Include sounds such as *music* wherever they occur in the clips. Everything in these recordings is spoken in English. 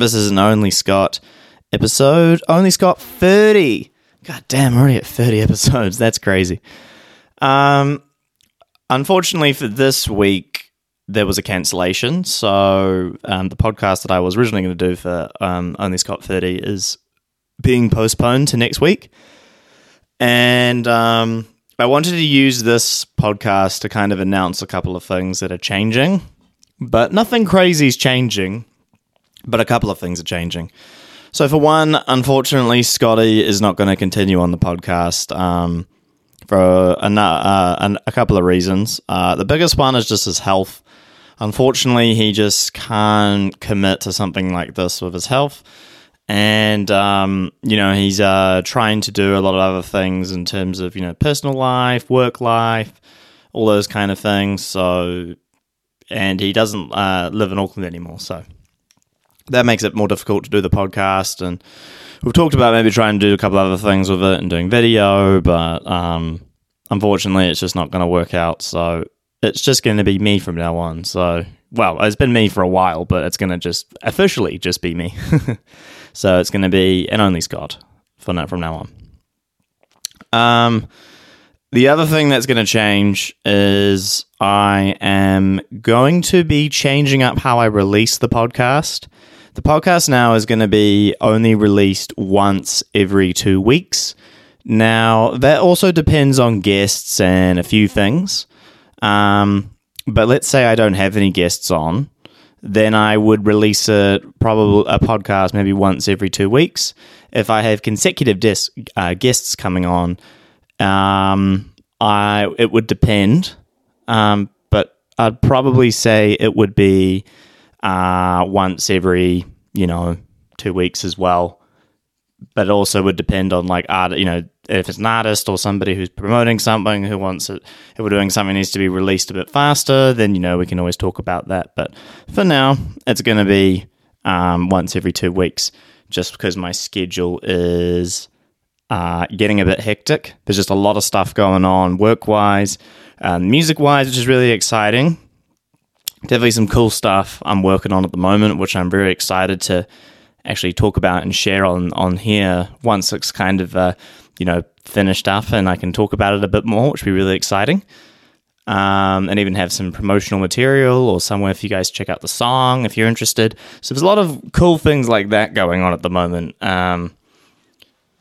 This is an Only Scott episode. Only Scott 30. God damn, we're already at 30 *laughs* episodes. That's crazy. Um, unfortunately for this week, there was a cancellation. So um, the podcast that I was originally going to do for um, Only Scott 30 is being postponed to next week. And um, I wanted to use this podcast to kind of announce a couple of things that are changing, but nothing crazy is changing, but a couple of things are changing. So, for one, unfortunately, Scotty is not going to continue on the podcast um, for a, uh, a, couple of reasons. Uh, the biggest one is just his health. Unfortunately, he just can't commit to something like this with his health and um, you know he's uh, trying to do a lot of other things in terms of you know personal life, work life, all those kind of things. So, and he doesn't uh, live in Auckland anymore, so that makes it more difficult to do the podcast. And we've talked about maybe trying to do a couple other things with it and doing video, but um, unfortunately, it's just not going to work out. So it's just going to be me from now on. So, well, it's been me for a while, but it's going to just officially just be me. *laughs* So it's going to be an only Scott for now, from now on. Um, the other thing that's going to change is I am going to be changing up how I release the podcast. The podcast now is going to be only released once every two weeks. Now, that also depends on guests and a few things. Um, but let's say I don't have any guests on then I would release a probably a podcast maybe once every two weeks. If I have consecutive uh, guests coming on, um, I it would depend, um, but I'd probably say it would be uh, once every you know two weeks as well. But it also would depend on like art, you know, if it's an artist or somebody who's promoting something who wants it, if we're doing something needs to be released a bit faster, then you know we can always talk about that. But for now, it's going to be um, once every two weeks, just because my schedule is uh, getting a bit hectic. There's just a lot of stuff going on work wise, um, music wise, which is really exciting. Definitely some cool stuff I'm working on at the moment, which I'm very excited to actually talk about and share on on here once it's kind of uh, you know, finished up and I can talk about it a bit more, which would be really exciting. Um, and even have some promotional material or somewhere for you guys to check out the song if you're interested. So there's a lot of cool things like that going on at the moment. Um,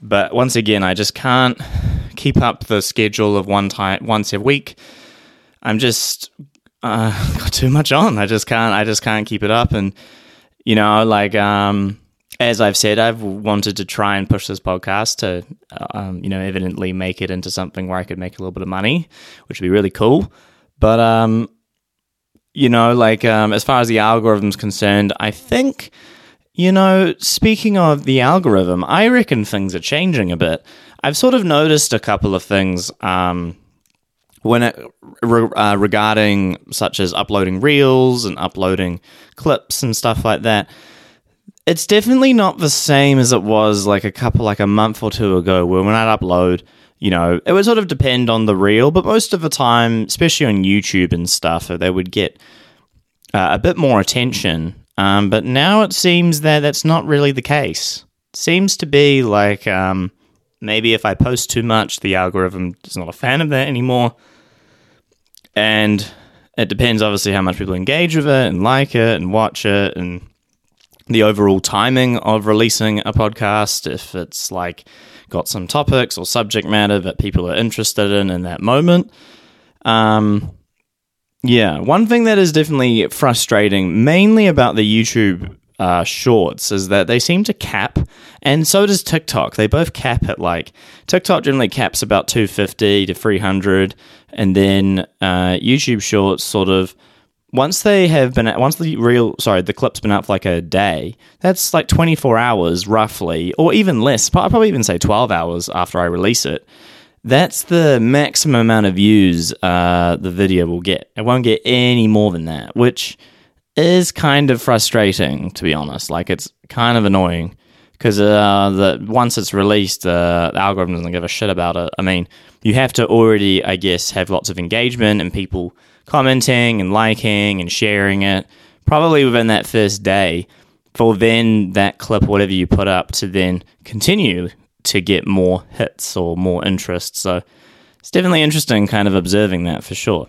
but once again, I just can't keep up the schedule of one time once a week. I'm just uh, *laughs* got too much on. I just can't. I just can't keep it up. And you know, like um, as I've said, I've wanted to try and push this podcast to, um, you know, evidently make it into something where I could make a little bit of money, which would be really cool. But, um, you know, like um, as far as the algorithm's concerned, I think, you know, speaking of the algorithm, I reckon things are changing a bit. I've sort of noticed a couple of things um, when it re- uh, regarding such as uploading reels and uploading clips and stuff like that it's definitely not the same as it was like a couple like a month or two ago where when I'd upload, you know, it would sort of depend on the reel, but most of the time, especially on YouTube and stuff, they would get uh, a bit more attention. Um, but now it seems that that's not really the case. It seems to be like um, maybe if I post too much, the algorithm is not a fan of that anymore. And it depends, obviously, how much people engage with it and like it and watch it and the overall timing of releasing a podcast, if it's like got some topics or subject matter that people are interested in in that moment. Um, yeah, one thing that is definitely frustrating, mainly about the YouTube uh, shorts, is that they seem to cap, and so does TikTok. They both cap at like TikTok generally caps about 250 to 300, and then uh, YouTube shorts sort of once they have been once the reel sorry the clip's been up for like a day that's like 24 hours roughly or even less i'll probably even say 12 hours after i release it that's the maximum amount of views uh, the video will get. It won't get any more than that which is kind of frustrating to be honest. Like it's kind of annoying because uh, the once it's released uh, the algorithm doesn't give a shit about it. I mean you have to already i guess have lots of engagement and people commenting and liking and sharing it probably within that first day for then that clip, whatever you put up, to then continue to get more hits or more interest. So it's definitely interesting kind of observing that for sure.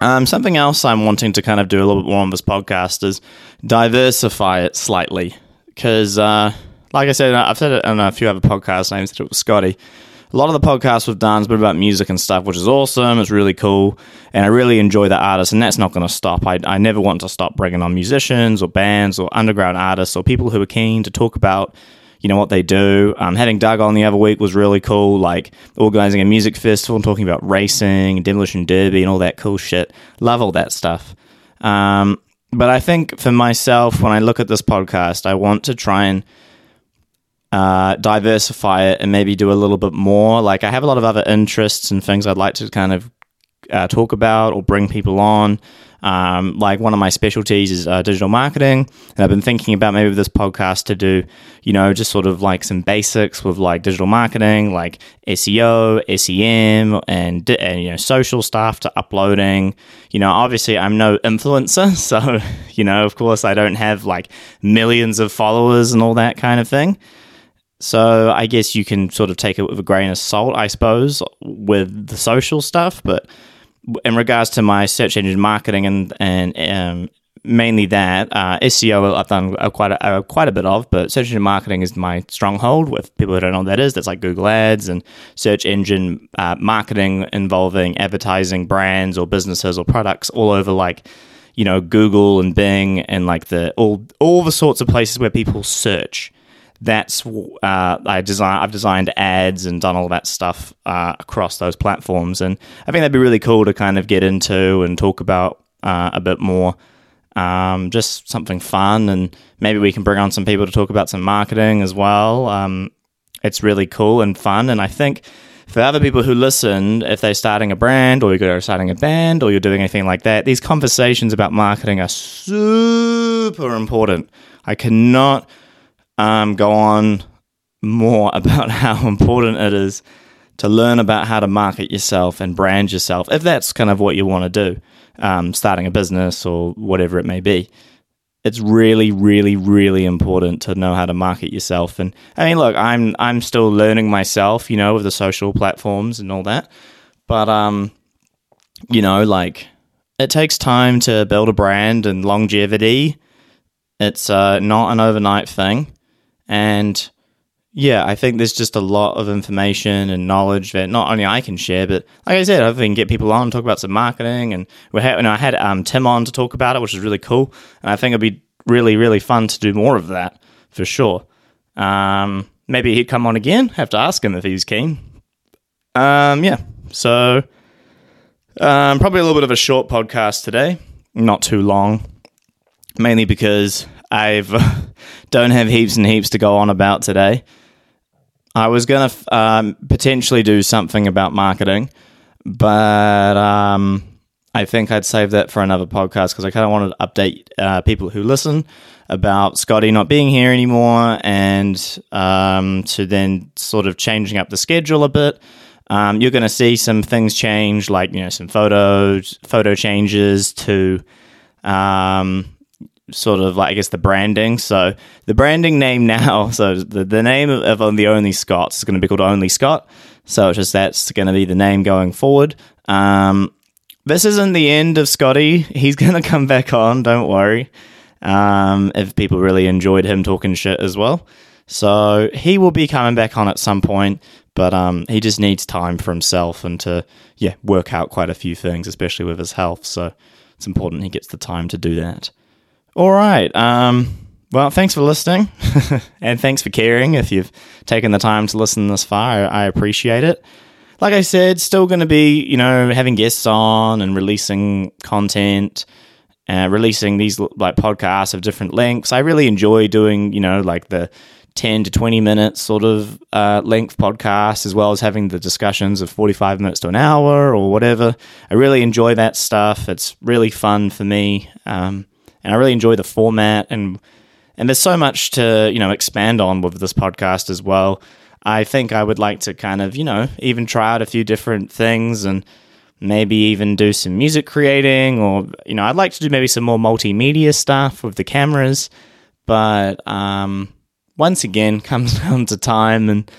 Um, something else I'm wanting to kind of do a little bit more on this podcast is diversify it slightly. Because, uh, like I said, I've said it on a few other podcasts, I said it with Scotty. A lot of the podcasts we've done has been about music and stuff, which is awesome. It's really cool. And I really enjoy the artists, and that's not going to stop. I, I never want to stop bringing on musicians or bands or underground artists or people who are keen to talk about you know, what they do. Um, having Doug on the other week was really cool, like organizing a music festival and talking about racing, demolition derby, and all that cool shit. Love all that stuff. Um, but I think for myself, when I look at this podcast, I want to try and uh, diversify it and maybe do a little bit more. Like I have a lot of other interests and things I'd like to kind of uh, talk about or bring people on. Um, like one of my specialties is uh, digital marketing, and I've been thinking about maybe this podcast to do, you know, just sort of like some basics with like digital marketing, like SEO, SEM, and, and you know social stuff to uploading. You know, obviously I'm no influencer, *laughs* so you know, of course, I don't have like millions of followers and all that kind of thing. So I guess you can sort of take it with a grain of salt, I suppose, with the social stuff, but in regards to my search engine marketing and and um, mainly that uh, SEO I've done quite a, uh, quite a bit of, but search engine marketing is my stronghold. With people who don't know what that is, that's like Google Ads and search engine uh, marketing involving advertising brands or businesses or products all over like you know Google and Bing and like the all all the sorts of places where people search that's uh, I design. I've designed ads and done all that stuff uh, across those platforms, and I think that'd be really cool to kind of get into and talk about uh, a bit more. Um, just something fun, and maybe we can bring on some people to talk about some marketing as well. Um, it's really cool and fun, and I think for other people who listen, if they're starting a brand or you're starting a band or you're doing anything like that, these conversations about marketing are super important. I cannot um, go on more *laughs* about how important it is to learn about how to market yourself and brand yourself, if that's kind of what you want to do, um, starting a business or whatever it may be. It's really, really, really important to know how to market yourself. And I mean, look, I'm I'm still learning myself, you know, with the social platforms and all that. But um, you know, like it takes time to build a brand and longevity. It's uh, not an overnight thing. And yeah, I think there's just a lot of information and knowledge that not only I can share, but like I said, I can get people on and talk about some marketing. And we had, you know, I had um, Tim on to talk about it, which is really cool. And I think it'd be really, really fun to do more of that for sure. Um, maybe he'd come on again. Have to ask him if he's keen. Um, yeah. So um, probably a little bit of a short podcast today, not too long, mainly because I've *laughs* don't have heaps and heaps to go on about today. I was going to um, potentially do something about marketing, but um, I think I'd save that for another podcast because I kind of wanted to update uh, people who listen about Scotty not being here anymore and um, to then sort of changing up the schedule a bit. Um, you're going to see some things change, like you know some photos, photo changes to um, sort of like I guess the branding. So the branding name now, *laughs* so the, the name of, of the Only Scotts is going to be called Only Scott. So it's just that's going to be the name going forward. Um, this isn't the end of Scotty. He's *laughs* going to come back on. Don't worry. Um, if people really enjoyed him talking shit as well, so he will be coming back on at some point. But um, he just needs time for himself and to yeah work out quite a few things, especially with his health. So it's important he gets the time to do that. All right. Um, well, thanks for listening, *laughs* and thanks for caring. If you've taken the time to listen this far, I appreciate it. Like I said, still going to be, you know, having guests on and releasing content, uh, releasing these like podcasts of different lengths. I really enjoy doing, you know, like the 10 to 20 minutes sort of uh, length podcast, as well as having the discussions of 45 minutes to an hour or whatever. I really enjoy that stuff. It's really fun for me. Um, and I really enjoy the format and and there's so much to you know expand on with this podcast as well. I think I would like to kind of you know even try out a few different things and maybe even do some music creating or you know I'd like to do maybe some more multimedia stuff with the cameras. but um, once again, *laughs* comes down to time and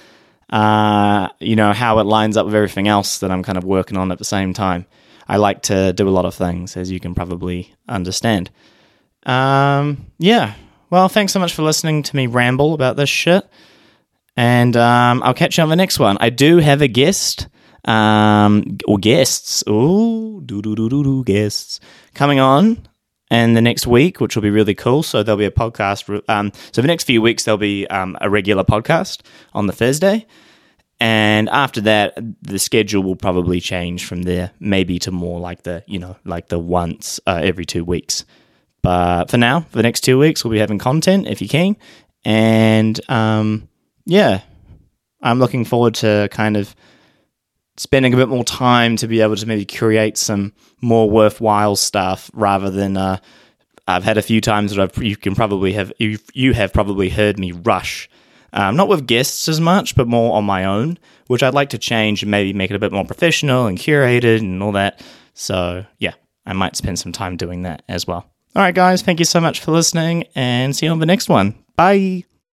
uh, you know how it lines up with everything else that I'm kind of working on at the same time. I like to do a lot of things, as you can probably understand. Um, yeah. Well, thanks so much for listening to me ramble about this shit. And um, I'll catch you on the next one. I do have a guest, um, or guests. Ooh, do do do do do guests coming on and the next week, which will be really cool. So there'll be a podcast. Um, so the next few weeks there'll be um, a regular podcast on the Thursday, and after that, the schedule will probably change from there, maybe to more like the you know like the once uh, every two weeks. But for now, for the next two weeks, we'll be having content if you can, and um, yeah, I'm looking forward to kind of spending a bit more time to be able to maybe create some more worthwhile stuff rather than uh, I've had a few times that I've you can probably have you you have probably heard me rush. Um, not with guests as much, but more on my own, which I'd like to change and maybe make it a bit more professional and curated and all that. So, yeah, I might spend some time doing that as well. All right, guys, thank you so much for listening and see you on the next one. Bye.